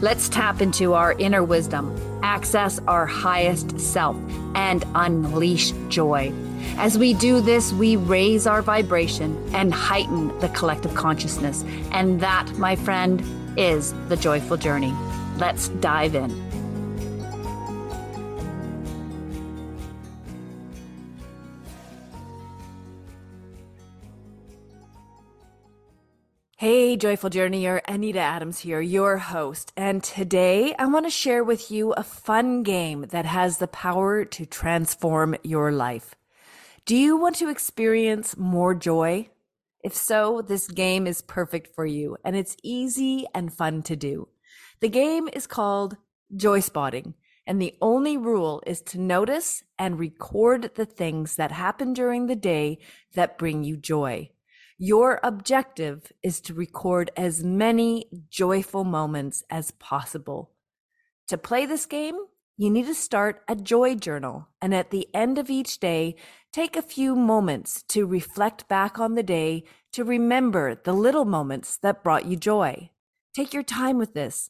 Let's tap into our inner wisdom, access our highest self, and unleash joy. As we do this, we raise our vibration and heighten the collective consciousness. And that, my friend, is the joyful journey. Let's dive in. Hey, Joyful Journeyer, Anita Adams here, your host. And today I want to share with you a fun game that has the power to transform your life. Do you want to experience more joy? If so, this game is perfect for you and it's easy and fun to do. The game is called Joy Spotting, and the only rule is to notice and record the things that happen during the day that bring you joy. Your objective is to record as many joyful moments as possible. To play this game, you need to start a joy journal. And at the end of each day, take a few moments to reflect back on the day to remember the little moments that brought you joy. Take your time with this.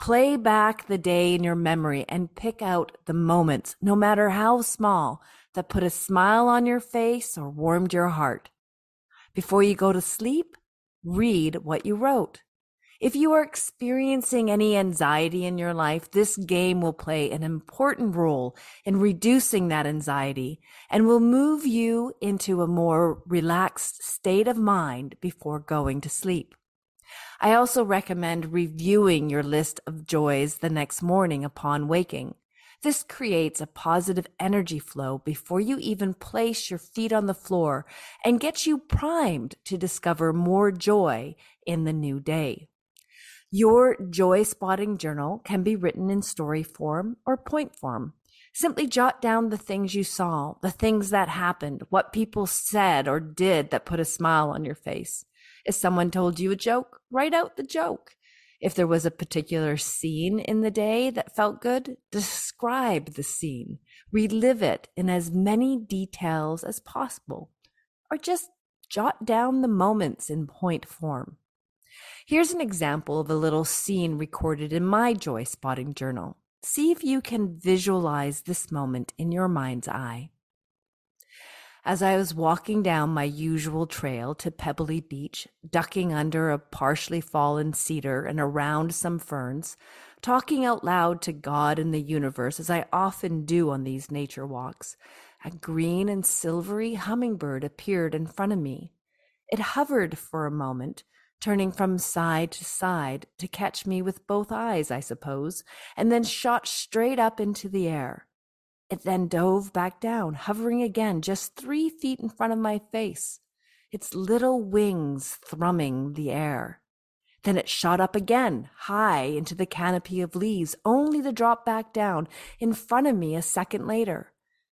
Play back the day in your memory and pick out the moments, no matter how small, that put a smile on your face or warmed your heart. Before you go to sleep, read what you wrote. If you are experiencing any anxiety in your life, this game will play an important role in reducing that anxiety and will move you into a more relaxed state of mind before going to sleep. I also recommend reviewing your list of joys the next morning upon waking. This creates a positive energy flow before you even place your feet on the floor and gets you primed to discover more joy in the new day. Your joy spotting journal can be written in story form or point form. Simply jot down the things you saw, the things that happened, what people said or did that put a smile on your face. If someone told you a joke, write out the joke. If there was a particular scene in the day that felt good, describe the scene, relive it in as many details as possible, or just jot down the moments in point form. Here's an example of a little scene recorded in my joy spotting journal. See if you can visualize this moment in your mind's eye. As I was walking down my usual trail to Pebbly Beach, ducking under a partially fallen cedar and around some ferns, talking out loud to God and the universe as I often do on these nature walks, a green and silvery hummingbird appeared in front of me. It hovered for a moment, turning from side to side to catch me with both eyes, I suppose, and then shot straight up into the air. It then dove back down, hovering again just three feet in front of my face, its little wings thrumming the air. Then it shot up again, high into the canopy of leaves, only to drop back down in front of me a second later.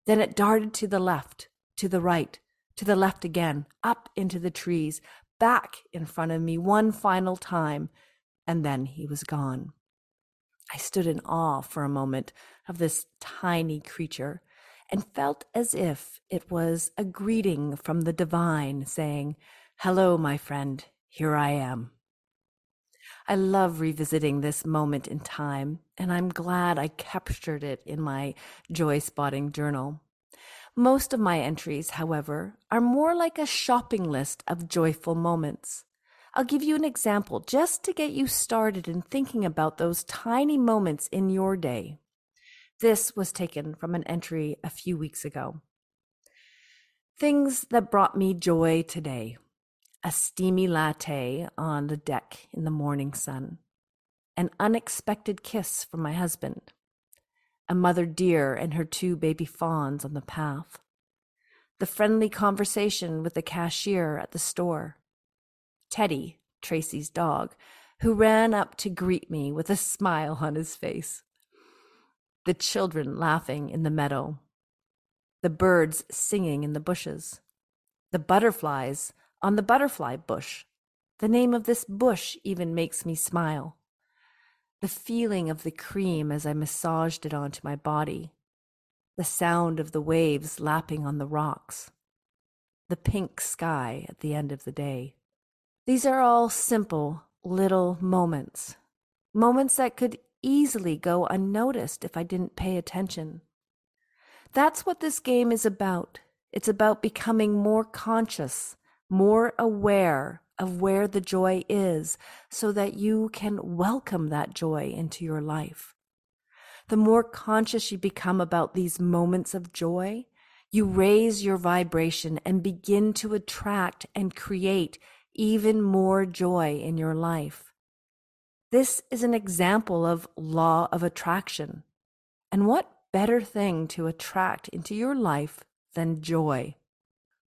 Then it darted to the left, to the right, to the left again, up into the trees, back in front of me one final time, and then he was gone. I stood in awe for a moment of this tiny creature and felt as if it was a greeting from the divine saying, Hello, my friend, here I am. I love revisiting this moment in time, and I'm glad I captured it in my joy spotting journal. Most of my entries, however, are more like a shopping list of joyful moments. I'll give you an example just to get you started in thinking about those tiny moments in your day. This was taken from an entry a few weeks ago. Things that brought me joy today. A steamy latte on the deck in the morning sun, an unexpected kiss from my husband, a mother deer and her two baby fawns on the path, the friendly conversation with the cashier at the store, Teddy, Tracy's dog, who ran up to greet me with a smile on his face, the children laughing in the meadow, the birds singing in the bushes, the butterflies on the butterfly bush. The name of this bush even makes me smile. The feeling of the cream as I massaged it onto my body. The sound of the waves lapping on the rocks. The pink sky at the end of the day. These are all simple little moments. Moments that could easily go unnoticed if I didn't pay attention. That's what this game is about. It's about becoming more conscious, more aware of where the joy is so that you can welcome that joy into your life. The more conscious you become about these moments of joy, you raise your vibration and begin to attract and create even more joy in your life. This is an example of law of attraction. And what better thing to attract into your life than joy?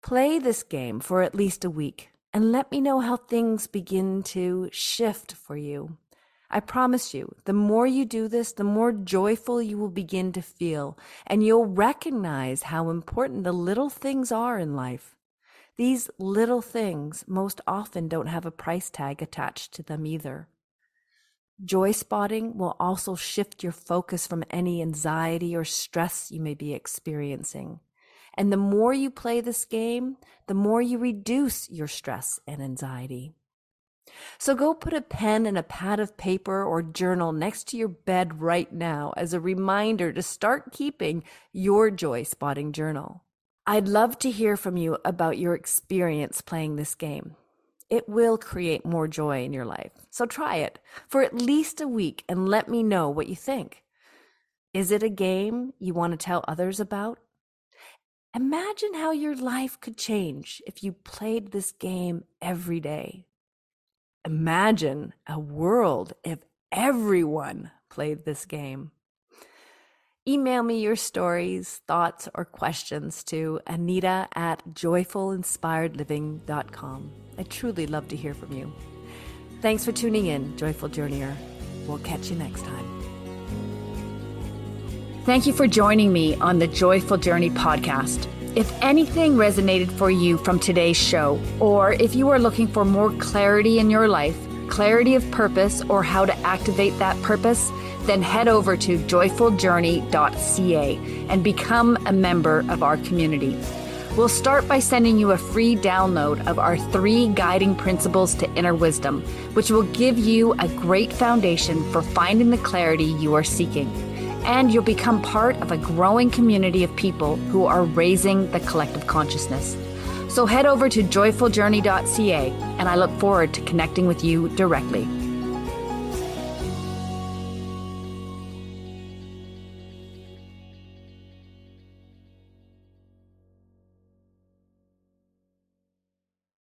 Play this game for at least a week and let me know how things begin to shift for you. I promise you, the more you do this, the more joyful you will begin to feel, and you'll recognize how important the little things are in life. These little things most often don't have a price tag attached to them either. Joy spotting will also shift your focus from any anxiety or stress you may be experiencing. And the more you play this game, the more you reduce your stress and anxiety. So go put a pen and a pad of paper or journal next to your bed right now as a reminder to start keeping your joy spotting journal. I'd love to hear from you about your experience playing this game. It will create more joy in your life. So try it for at least a week and let me know what you think. Is it a game you want to tell others about? Imagine how your life could change if you played this game every day. Imagine a world if everyone played this game. Email me your stories, thoughts, or questions to anita at joyfulinspiredliving.com. I truly love to hear from you. Thanks for tuning in, Joyful Journeyer. We'll catch you next time. Thank you for joining me on the Joyful Journey podcast. If anything resonated for you from today's show, or if you are looking for more clarity in your life, clarity of purpose, or how to activate that purpose, then head over to joyfuljourney.ca and become a member of our community. We'll start by sending you a free download of our three guiding principles to inner wisdom, which will give you a great foundation for finding the clarity you are seeking and you'll become part of a growing community of people who are raising the collective consciousness. So head over to joyfuljourney.ca, and I look forward to connecting with you directly.